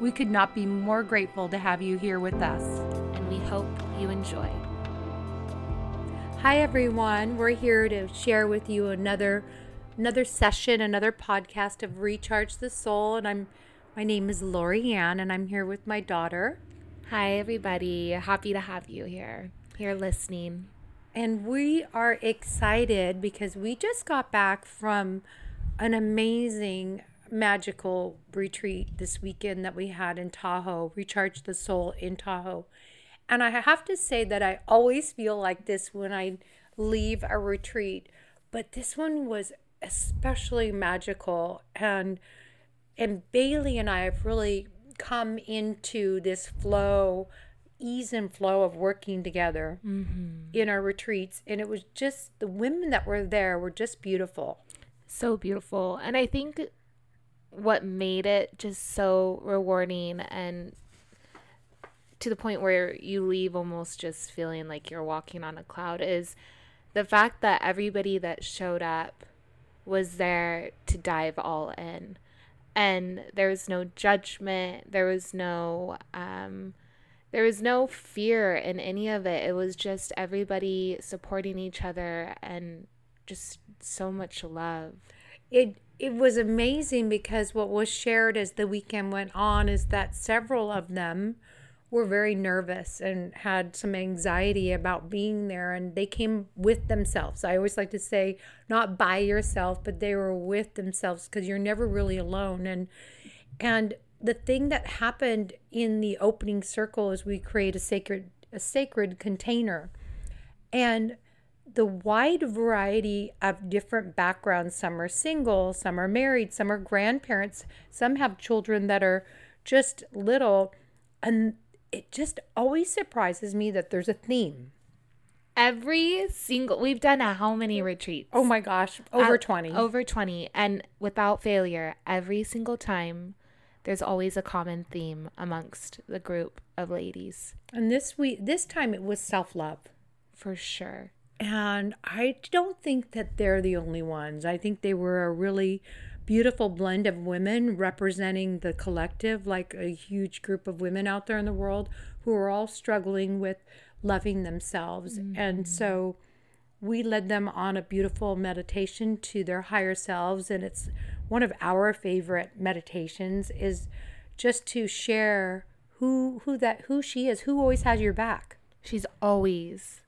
We could not be more grateful to have you here with us. And we hope you enjoy. Hi everyone. We're here to share with you another another session, another podcast of Recharge the Soul and I'm my name is Lori Ann and I'm here with my daughter. Hi everybody. Happy to have you here. Here listening. And we are excited because we just got back from an amazing magical retreat this weekend that we had in Tahoe, Recharge the Soul in Tahoe. And I have to say that I always feel like this when I leave a retreat, but this one was especially magical and and Bailey and I have really come into this flow, ease and flow of working together mm-hmm. in our retreats and it was just the women that were there were just beautiful. So beautiful. And I think what made it just so rewarding and to the point where you leave almost just feeling like you're walking on a cloud is the fact that everybody that showed up was there to dive all in. And there was no judgment there was no um, there was no fear in any of it. It was just everybody supporting each other and just so much love. It it was amazing because what was shared as the weekend went on is that several of them were very nervous and had some anxiety about being there and they came with themselves. I always like to say not by yourself, but they were with themselves because you're never really alone and and the thing that happened in the opening circle is we create a sacred a sacred container. And the wide variety of different backgrounds. Some are single, some are married, some are grandparents, some have children that are just little. And it just always surprises me that there's a theme. Every single, we've done how many retreats? Oh my gosh, over uh, 20. Over 20. And without failure, every single time, there's always a common theme amongst the group of ladies. And this week, this time it was self love. For sure. And I don't think that they're the only ones. I think they were a really beautiful blend of women representing the collective, like a huge group of women out there in the world who are all struggling with loving themselves. Mm-hmm. And so we led them on a beautiful meditation to their higher selves. And it's one of our favorite meditations is just to share who who that who she is, who always has your back. She's always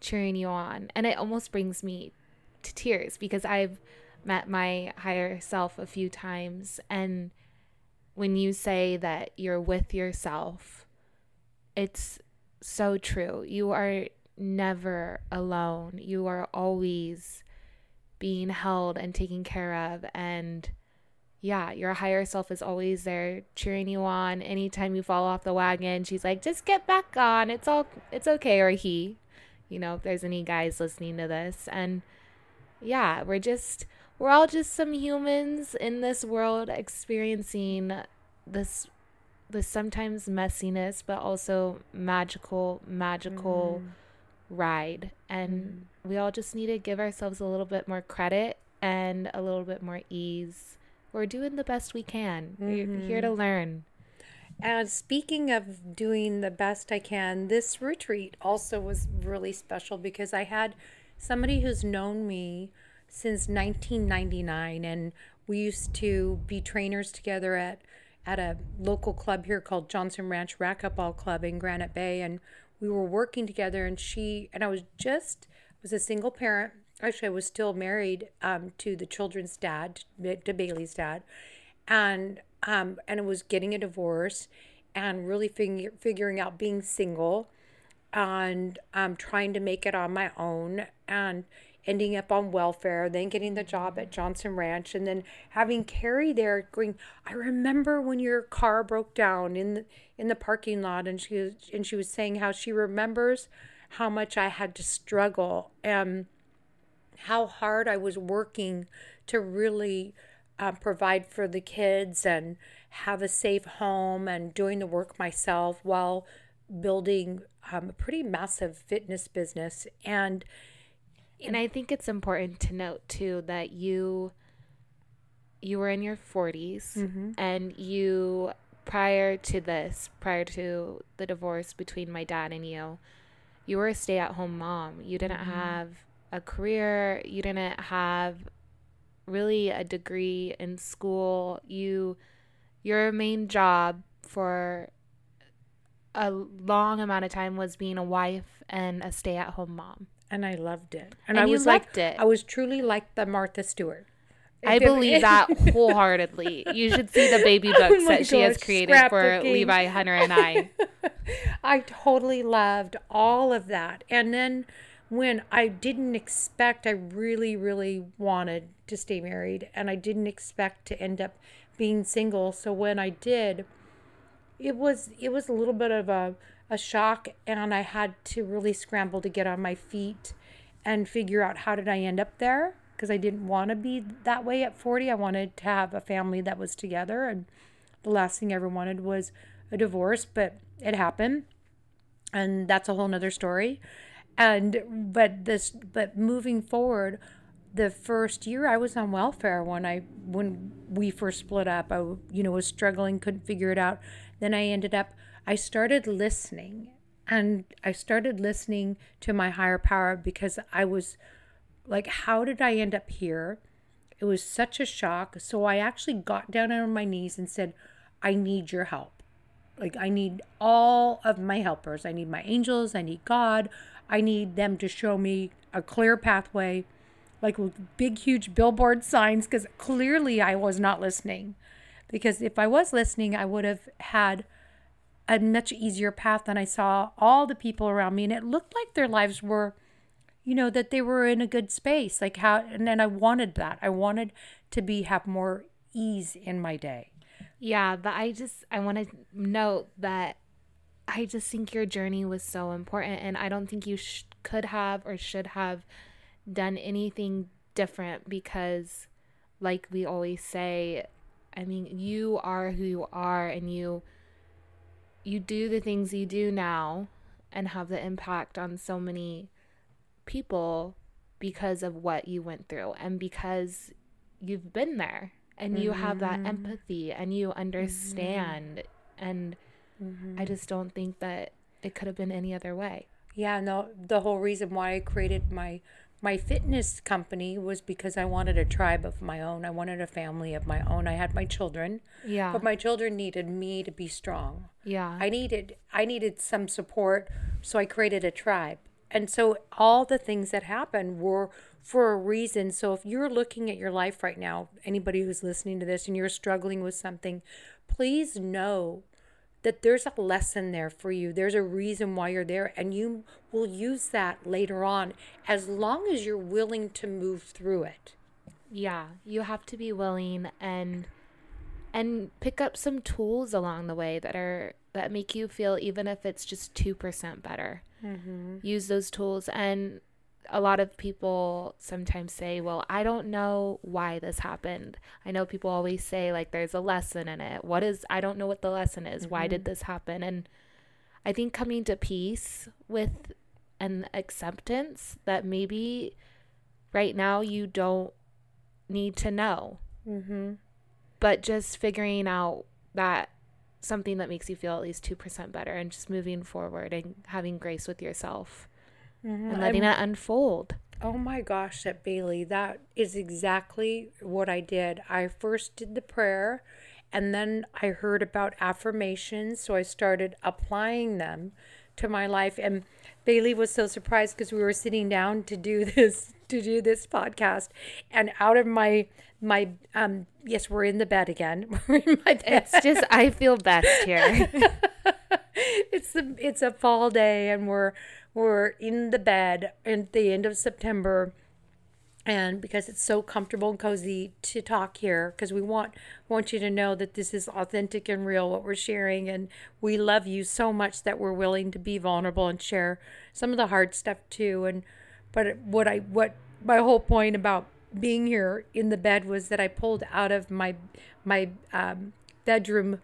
cheering you on. And it almost brings me to tears because I've met my higher self a few times. And when you say that you're with yourself, it's so true. You are never alone. You are always being held and taken care of. And yeah, your higher self is always there cheering you on. Anytime you fall off the wagon, she's like, just get back on. It's all, it's okay. Or he, you know, if there's any guys listening to this. And yeah, we're just, we're all just some humans in this world experiencing this this sometimes messiness but also magical magical mm. ride and mm. we all just need to give ourselves a little bit more credit and a little bit more ease we're doing the best we can mm-hmm. we're here to learn and speaking of doing the best I can, this retreat also was really special because I had somebody who's known me since 1999 and we used to be trainers together at at a local club here called Johnson Ranch Racquetball Club in Granite Bay and we were working together and she and I was just was a single parent. Actually I was still married um, to the children's dad to Bailey's dad. And um, and it was getting a divorce and really fig- figuring out being single and um, trying to make it on my own. And ending up on welfare, then getting the job at Johnson Ranch, and then having Carrie there going, I remember when your car broke down in the, in the parking lot, and she was, and she was saying how she remembers how much I had to struggle and how hard I was working to really uh, provide for the kids and have a safe home and doing the work myself while building um, a pretty massive fitness business and and I think it's important to note too that you you were in your 40s Mm-hmm. and you prior to this, prior to the divorce between my dad and you, you were a stay-at-home mom. You didn't Mm-hmm. have a career, you didn't have really a degree in school. You your main job for a long amount of time was being a wife and a stay-at-home mom. and I loved it. And, And I you was like, it. I was truly like the Martha Stewart. I If it- believe that wholeheartedly. You should see the baby oh books Oh that she has created for. Levi, Hunter, and I. I totally loved all of that. And then when I didn't expect, I really, really wanted to stay married and I didn't expect to end up being single. So when I did, it was it was a little bit of a, a shock and I had to really scramble to get on my feet and figure out how did I end up there because I didn't want to be that way at 40. I wanted to have a family that was together and the last thing I ever wanted was a divorce, but it happened. And that's a whole nother story. And but this but moving forward, the first year I was on welfare when I when we first split up. I you know was struggling, couldn't figure it out. Then I ended up I started listening and I started listening to my higher power because I was like how did I end up here? It was such a shock. So I actually got down on my knees and said, I need your help. Like, I need all of my helpers. I need my angels. I need God. I need them to show me a clear pathway, like with big, huge billboard signs, because clearly I was not listening. Because if I was listening, I would have had a much easier path than I saw all the people around me. And it looked like their lives were you know that they were in a good space like how and then i wanted that i wanted to be have more ease in my day Yeah, but I just I want to note that I just think your journey was so important, and I don't think you sh- could have or should have done anything different because, like we always say, I mean, you are who you are, and you you do the things you do now, and have the impact on so many people because of what you went through, and because you've been there and you have that mm-hmm. empathy and you mm-hmm. understand and i just don't think that it could have been any other way. Yeah no the whole reason why i created my my fitness company was because i wanted a tribe of my own. I wanted a family of my own. I had my children. Yeah. But my children needed me to be strong. Yeah. I needed I needed some support, so I created a tribe. And so all the things that happened were for a reason. So if you're looking at your life right now, anybody who's listening to this and you're struggling with something, please know that there's a lesson there for you. There's a reason why you're there and you will use that later on as long as you're willing to move through it. yeah you have to be willing and and pick up some tools along the way that are that make you feel even if it's just 2% better mm-hmm. use those tools and a lot of people sometimes say well i don't know why this happened. I know people always say like there's a lesson in it. What is i don't know what the lesson is. Why did this happen? And i think coming to peace with an acceptance that maybe right now you don't need to know. Mm-hmm. but just figuring out that something that makes you feel at least 2% better and just moving forward and having grace with yourself and letting that unfold. Oh my gosh, that Bailey, that is exactly what I did. I first did the prayer and then I heard about affirmations, so I started applying them to my life and Bailey was so surprised because we were sitting down to do this to do this podcast and out of my my um yes, we're in the bed again. We're in my bed. It's just, I feel best here. it's the it's a fall day and we're we're in the bed at the end of September. And because it's so comfortable and cozy to talk here because we want want you to know that this is authentic and real what we're sharing. And we love you so much that we're willing to be vulnerable and share some of the hard stuff too. And but what I what my whole point about being here in the bed was that I pulled out of my my um, bedroom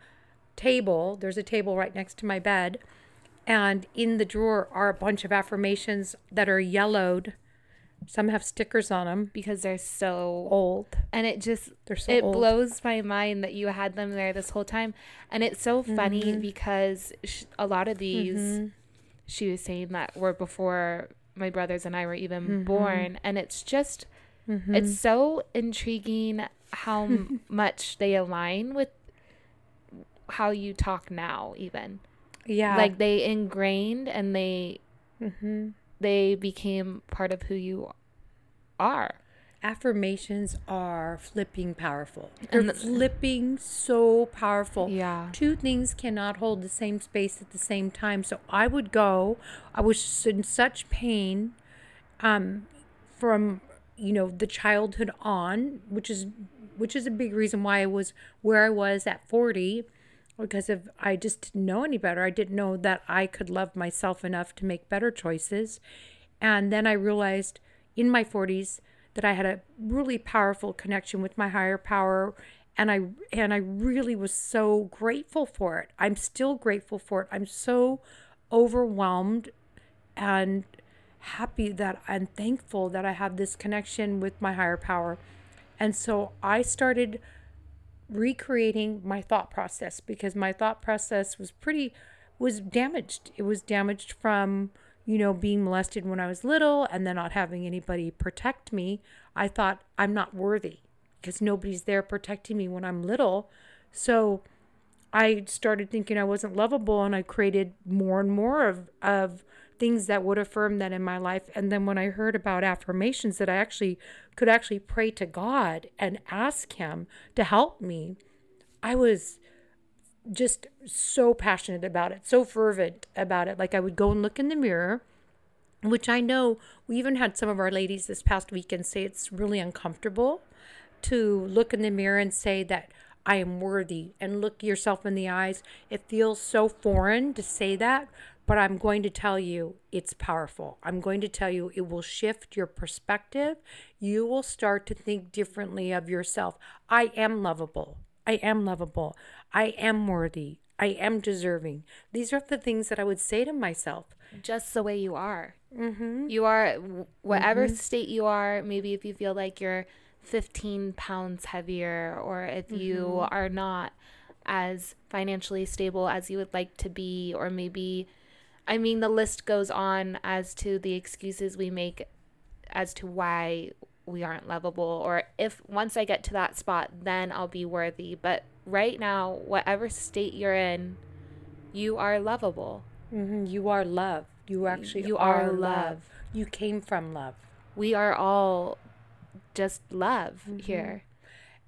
table there's a table right next to my bed and in the drawer are a bunch of affirmations that are yellowed some have stickers on them because they're so old. and it just They're so it old. blows my mind that you had them there this whole time and it's so funny Mm-hmm. because sh- a lot of these she was saying that were before my brothers and I were even Mm-hmm. born and it's just it's so intriguing how much they align with how you talk now even Yeah. like they ingrained and they Mm-hmm. they became part of who you are affirmations are flipping powerful. They're And the- flipping so powerful. yeah Two things cannot hold the same space at the same time. So I would go, I was in such pain um, from, you know, the childhood on, which is which is a big reason why I was where I was at 40 because if I just didn't know any better. I didn't know that I could love myself enough to make better choices. And then I realized in my 40s that I had a really powerful connection with my higher power and I and I really was so grateful for it. I'm still grateful for it. I'm so overwhelmed and happy that and thankful that I have this connection with my higher power. And so I started recreating my thought process because my thought process was pretty was damaged. It was damaged from, you know, being molested when I was little and then not having anybody protect me. I thought I'm not worthy because nobody's there protecting me when I'm little. So I started thinking I wasn't lovable and I created more and more of of things that would affirm that in my life. And then when I heard about affirmations that I actually could actually pray to God and ask him to help me, I was just so passionate about it, so fervent about it. Like I would go and look in the mirror, which I know we even had some of our ladies this past weekend say it's really uncomfortable to look in the mirror and say that I am worthy and look yourself in the eyes. It feels so foreign to say that, but I'm going to tell you it's powerful. I'm going to tell you it will shift your perspective. You will start to think differently of yourself. I am lovable. I am lovable. I am worthy. I am deserving. These are the things that I would say to myself. just the way you are. Mm-hmm. You are whatever Mm-hmm. state you are. Maybe if you feel like you're 15 pounds heavier, or if you Mm-hmm. are not as financially stable as you would like to be, or maybe, I mean, the list goes on as to the excuses we make as to why we aren't lovable, or if once I get to that spot, then I'll be worthy. But right now, whatever state you're in, you are lovable. hmm You are love. You actually You are, are love. love. You came from love. we are all just love Mm-hmm. here.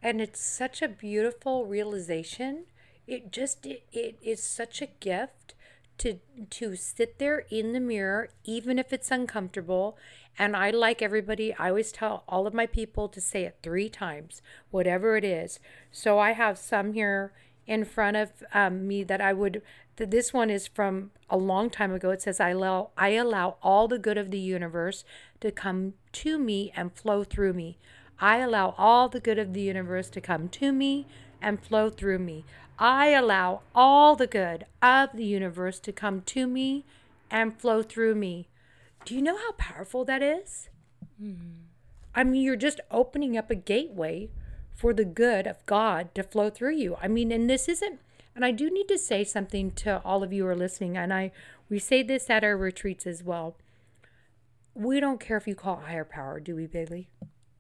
and it's such a beautiful realization it just it, it is such a gift to to sit there in the mirror even if it's uncomfortable. And i like everybody i always tell all of my people to say it three times whatever it is. So i have some here in front of um, me that i would that this one is from a long time ago. It says i allow i allow all the good of the universe to come to me and flow through me. I allow all the good of the universe to come to me and flow through me. I allow all the good of the universe to come to me and flow through me. Do you know how powerful that is? I mean, you're just opening up a gateway for the good of God to flow through you. I mean, and this isn't, and I do need to say something to all of you who are listening, and I we say this at our retreats as well. We don't care if you call higher power, do we, Bailey?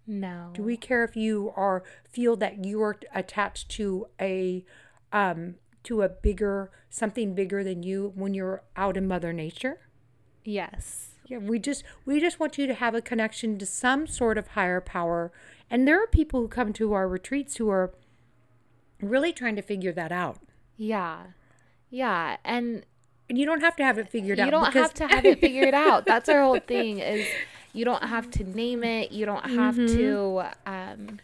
No. Do we care if you are feel that you are attached to a um to a bigger something bigger than you when you're out in mother nature? Yes. Yeah, we just we just want you to have a connection to some sort of higher power. And there are people who come to our retreats who are really trying to figure that out. Yeah. Yeah. And And you don't have to have it figured you out. You don't have to have it figured out. That's our whole thing is You don't have to name it. You don't have to um,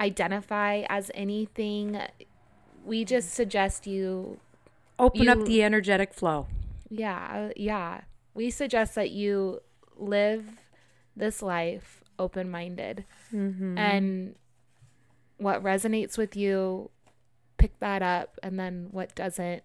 identify as anything. We just suggest you Open up the energetic flow. Yeah, yeah. We suggest that you live this life open minded. And what resonates with you, pick that up. And then what doesn't,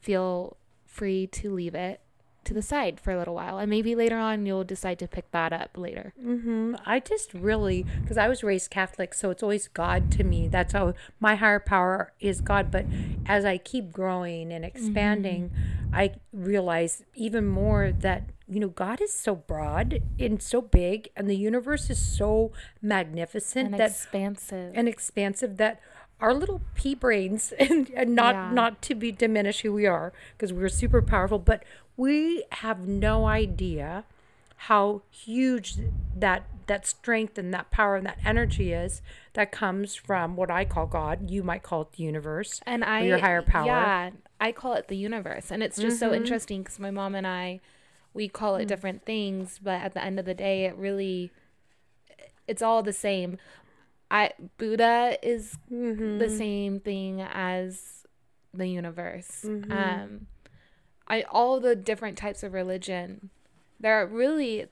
feel free to leave it to the side for a little while. And maybe later on you'll decide to pick that up later. hmm I just really, because I was raised Catholic, so it's always God to me. That's how my higher power is God. But as I keep growing and expanding, I realize even more that, you know, God is so broad and so big, and the universe is so magnificent And that expansive. and expansive that our little pea brains and, and not Yeah. not to be diminish who we are because we're super powerful but we have no idea how huge that that strength and that power and that energy is that comes from what I call God. You might call it the universe and I your higher power. Yeah, I call it the universe, and it's just so mm-hmm. interesting because my mom and I, we call it mm. different things, but at the end of the day, it really, it's all the same. I Buddha is the mm-hmm. same thing as the universe. Mm-hmm. Um, I all the different types of religion, there are really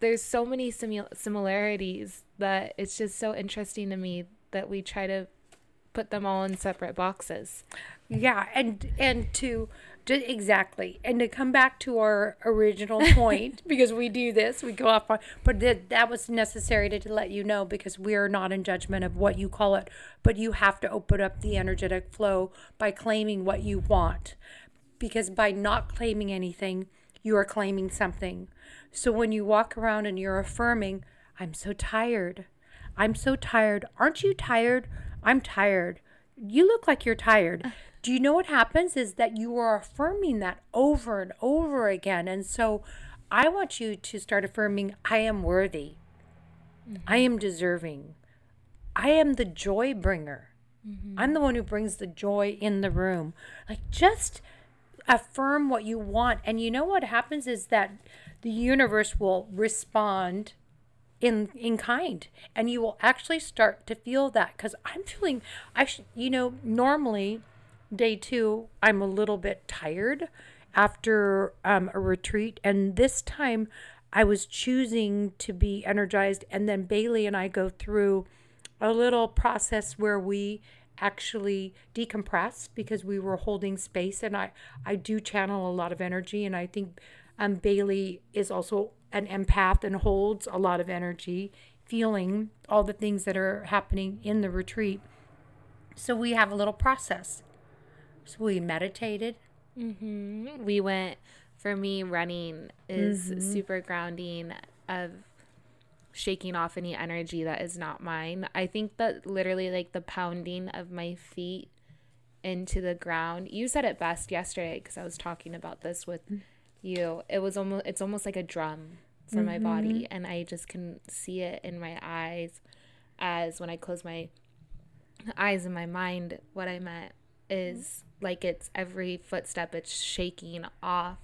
there's so many simu- similarities that it's just so interesting to me that we try to put them all in separate boxes. Yeah, and and to, to exactly, and to come back to our original point because we do this, we go off on, but that that was necessary to, to let you know because we are not in judgment of what you call it, but you have to open up the energetic flow by claiming what you want, because by not claiming anything, you are claiming something. So when you walk around and you're affirming, I'm so tired. I'm so tired. Aren't you tired? I'm tired. You look like you're tired. Do you know what happens is that you are affirming that over and over again. And so I want you to start affirming I am worthy. Mm-hmm. I am deserving. I am the joy bringer. Mm-hmm. I'm the one who brings the joy in the room. Like just affirm what you want. And you know what happens is that the universe will respond in in kind and you will actually start to feel that because i'm feeling i sh- you know normally day two i'm a little bit tired after um, a retreat and this time i was choosing to be energized and then bailey and i go through a little process where we actually decompress because we were holding space and i i do channel a lot of energy and i think um, bailey is also an empath and holds a lot of energy feeling all the things that are happening in the retreat. So we have a little process. So we meditated. We went for me running is super grounding of shaking off any energy that is not mine. I think that literally like the pounding of my feet into the ground. You said it best yesterday because I was talking about this with mm. you. It was almost it's almost like a drum for my mm-hmm. body and I just can see it in my eyes as when I close my eyes in my mind what I meant is like it's every footstep it's shaking off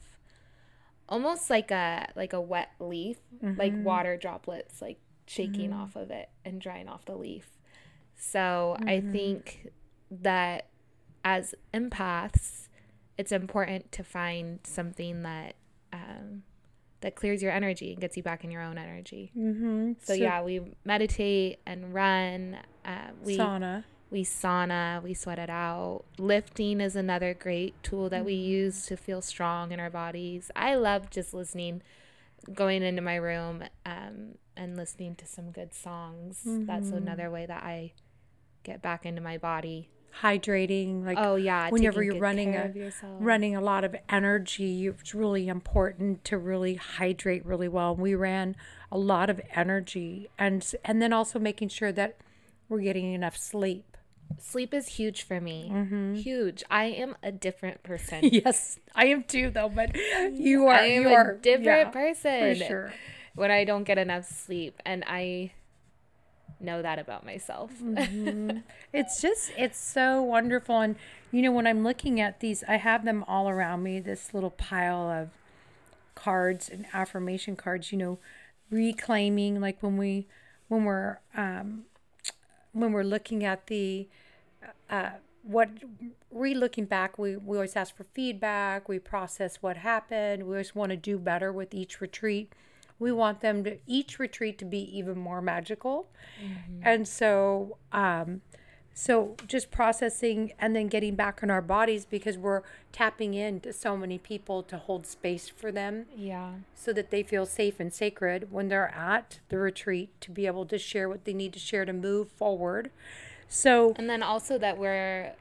almost like a like a wet leaf like water droplets like shaking off of it and drying off the leaf. So i think that as empaths it's important to find something that um, that clears your energy and gets you back in your own energy. Mm-hmm. so, yeah we meditate and run uh, we sauna we sauna, we sweat it out. Lifting is another great tool that we use to feel strong in our bodies. I love just listening, going into my room um, and listening to some good songs. That's another way that I get back into my body. hydrating like Oh yeah, whenever you're running a running a lot of energy it's really important to really hydrate really well we ran a lot of energy and and then also making sure that we're getting enough sleep Sleep is huge for me. Huge. I am a different person. yes i am too though but you are I am you a are different yeah, person for sure when I don't get enough sleep, and I know that about myself. It's just it's so wonderful and you know when I'm looking at these I have them all around me this little pile of cards and affirmation cards you know reclaiming like when we when we're um when we're looking at the uh what re-looking back we, we always ask for feedback we process what happened we always want to do better with each retreat we want them to each retreat to be even more magical mm-hmm. and so um so just processing and then getting back in our bodies because we're tapping into so many people to hold space for them. Yeah. So that they feel safe and sacred when they're at the retreat to be able to share what they need to share to move forward. So And then also that we're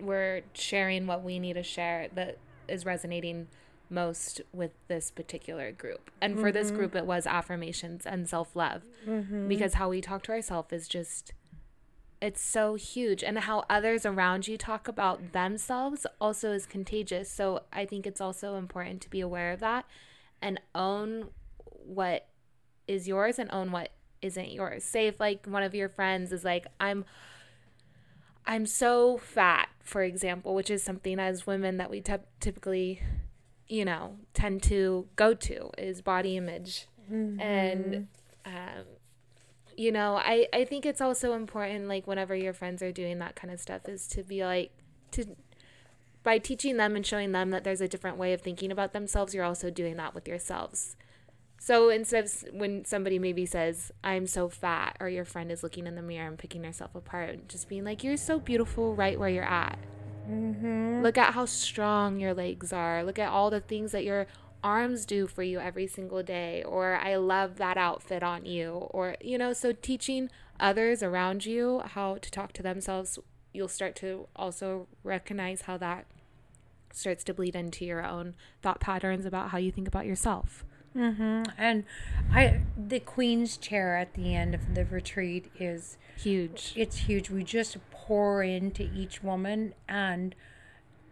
we're sharing what we need to share that is resonating most with this particular group. And for mm-hmm. this group it was affirmations and self-love. Mm-hmm. Because how we talk to ourselves is just it's so huge and how others around you talk about themselves also is contagious so i think it's also important to be aware of that and own what is yours and own what isn't yours say if like one of your friends is like i'm i'm so fat for example which is something as women that we t- typically you know tend to go to is body image mm-hmm. and um, you know, I, I think it's also important, like, whenever your friends are doing that kind of stuff, is to be like, to, by teaching them and showing them that there's a different way of thinking about themselves, you're also doing that with yourselves. So instead of when somebody maybe says, I'm so fat, or your friend is looking in the mirror and picking herself apart, just being like, you're so beautiful right where you're at. Mm-hmm. Look at how strong your legs are. Look at all the things that you're arms do for you every single day or I love that outfit on you or you know so teaching others around you how to talk to themselves you'll start to also recognize how that starts to bleed into your own thought patterns about how you think about yourself. Mm-hmm. And I, the queen's chair at the end of the retreat is huge. It's huge. We just pour into each woman, and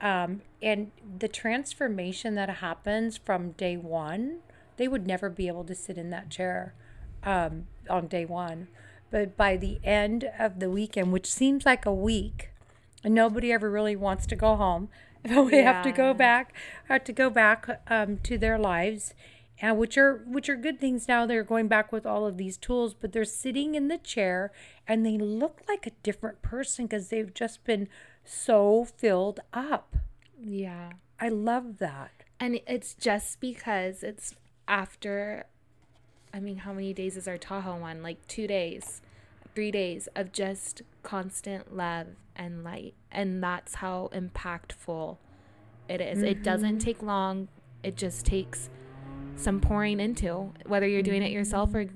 um, and the transformation that happens from day one, they would never be able to sit in that chair um, on day one. But by the end of the weekend, which seems like a week, and nobody ever really wants to go home, but we yeah. have to go back, have to go back um, to their lives, and which are which are good things. Now they're going back with all of these tools, but they're sitting in the chair and they look like a different person because they've just been so filled up. Yeah. I love that. And it's just because it's after, I mean, how many days is our Tahoe one? Like two days, three days of just constant love and light. And that's how impactful it is. Mm-hmm. It doesn't take long, it just takes some pouring into, whether you're doing it mm-hmm. yourself or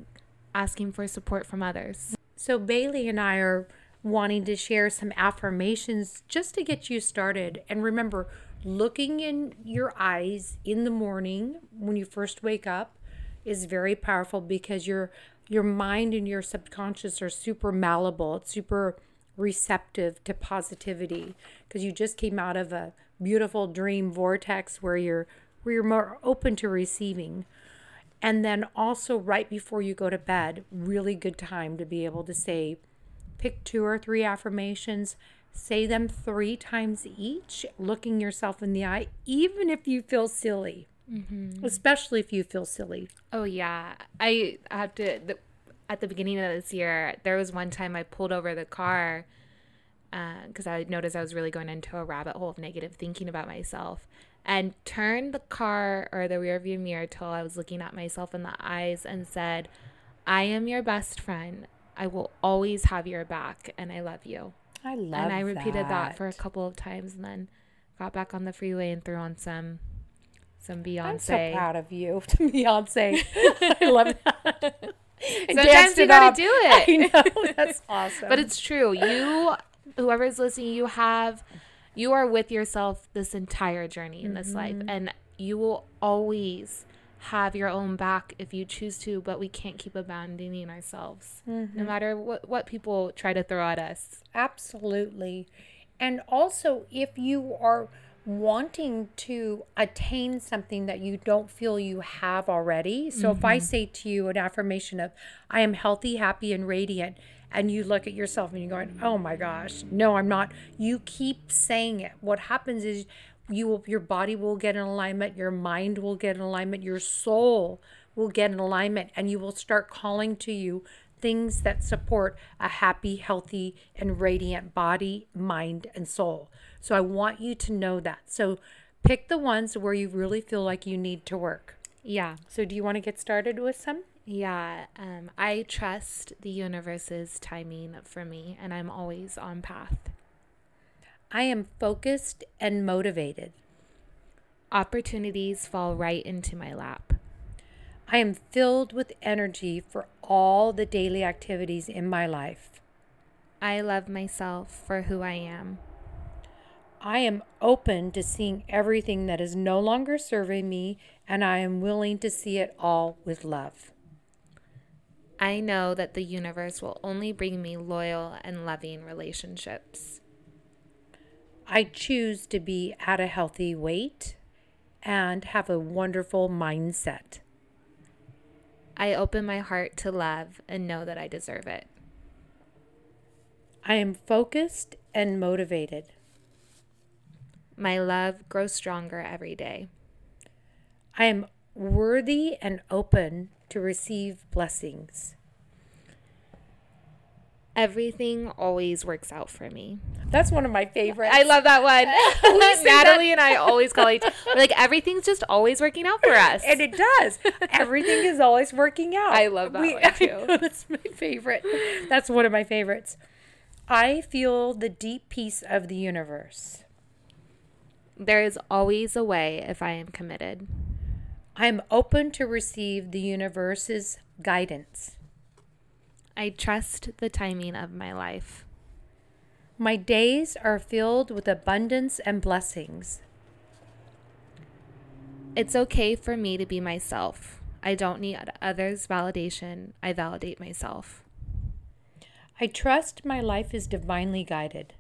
asking for support from others. So, Bailey and I are wanting to share some affirmations just to get you started. And remember, looking in your eyes in the morning when you first wake up is very powerful because your your mind and your subconscious are super malleable. It's super receptive to positivity because you just came out of a beautiful dream vortex where you're where you're more open to receiving. And then also right before you go to bed, really good time to be able to say Pick two or three affirmations, say them three times each, looking yourself in the eye, even if you feel silly, mm-hmm. especially if you feel silly. Oh, yeah. I have to, the, at the beginning of this year, there was one time I pulled over the car because uh, I noticed I was really going into a rabbit hole of negative thinking about myself and turned the car or the rearview mirror till I was looking at myself in the eyes and said, I am your best friend. I will always have your back and I love you. I love you. And I repeated that. that for a couple of times and then got back on the freeway and threw on some some Beyonce. I'm so proud of you, Beyonce. I love that. Sometimes you gotta do it. I know that's awesome. but it's true. You, whoever's listening, you have, you are with yourself this entire journey in this mm-hmm. life, and you will always have your own back if you choose to, but we can't keep abandoning ourselves mm-hmm. no matter what, what people try to throw at us. Absolutely. And also, if you are wanting to attain something that you don't feel you have already, so mm-hmm. if I mm-hmm. say to you an affirmation of, I am healthy, happy, and radiant, and you look at yourself and you're going, oh my gosh, no, I'm not, you keep saying it. What happens is you will your body will get in alignment, your mind will get in alignment, your soul will get in alignment and you will start calling to you things that support a happy, healthy, and radiant body, mind, and soul. So I want you to know that. So pick the ones where you really feel like you need to work. Yeah. So do you want to get started with some? Yeah. Um, I trust the universe's timing for me, and I'm always on path. I am focused and motivated. Opportunities fall right into my lap. I am filled with energy for all the daily activities in my life. I love myself for who I am. I am open to seeing everything that is no longer serving me, and I am willing to see it all with love. I know that the universe will only bring me loyal and loving relationships. I choose to be at a healthy weight and have a wonderful mindset. I open my heart to love and know that I deserve it. I am focused and motivated. My love grows stronger every day. I am worthy and open to receive blessings. Everything always works out for me. That's one of my favorites. I love that one. Natalie that. and I always call each like everything's just always working out for us. and it does. Everything is always working out. I love that one, too. That's my favorite. That's one of my favorites. I feel the deep peace of the universe. there is always a way if I am committed. I am open to receive the universe's guidance. I trust the timing of my life. My days are filled with abundance and blessings. It's okay for me to be myself. I don't need others' validation. I validate myself. I trust my life is divinely guided.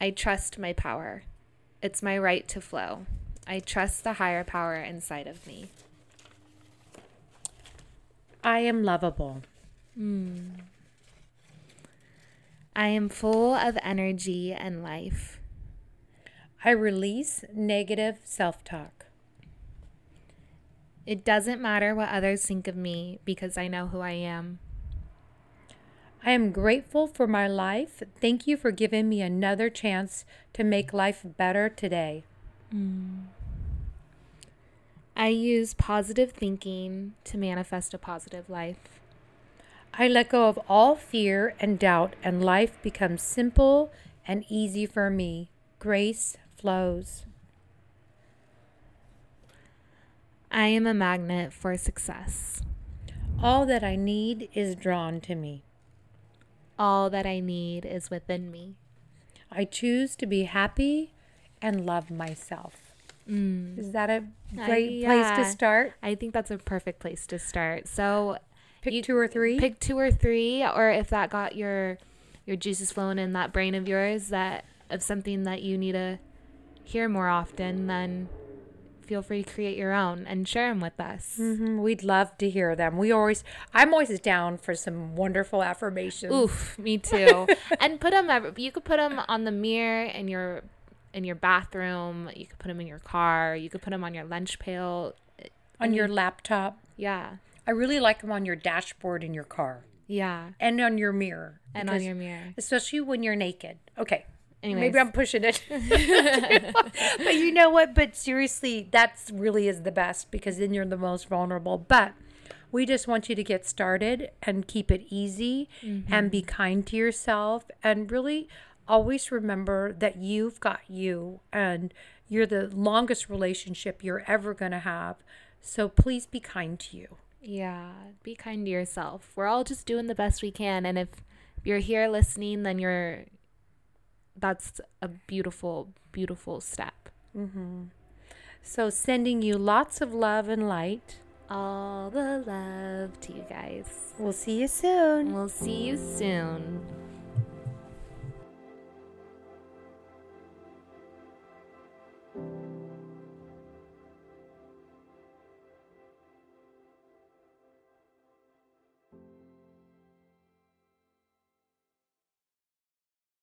I trust my power. It's my right to flow. I trust the higher power inside of me. I am lovable. I am full of energy and life. I release negative self talk. It doesn't matter what others think of me because I know who I am. I am grateful for my life. Thank you for giving me another chance to make life better today. Mm. I use positive thinking to manifest a positive life. I let go of all fear and doubt, and life becomes simple and easy for me. Grace flows. I am a magnet for success. All that I need is drawn to me. All that I need is within me. I choose to be happy and love myself. Is that a great place yeah. to start? I think that's a perfect place to start. So Pick You- two or three. pick two or three, or if that got your your juices flowing in that brain of yours, that of something that you need to hear more often, then feel free to create your own and share them with us. Mhm, We'd love to hear them. We always, I'm always down for some wonderful affirmations. Oof, me too. and put them. You could put them on the mirror in your in your bathroom. You could put them in your car. You could put them on your lunch pail. on your laptop. Yeah, I really like them on your dashboard in your car yeah, and on your mirror. and on your mirror. especially when you're naked. Okay. Anyways. Maybe I'm pushing it. but you know what? But seriously, that's really is the best because then you're the most vulnerable. But we just want you to get started and keep it easy and mm-hmm. be kind to yourself and really always remember that you've got you and you're the longest relationship you're ever going to have. So please be kind to you. Yeah, be kind to yourself. We're all just doing the best we can, and if you're here listening, then you're. That's a beautiful, beautiful step. Mm-hmm. So sending you lots of love and light. All the love to you guys. We'll see you soon. We'll see you soon.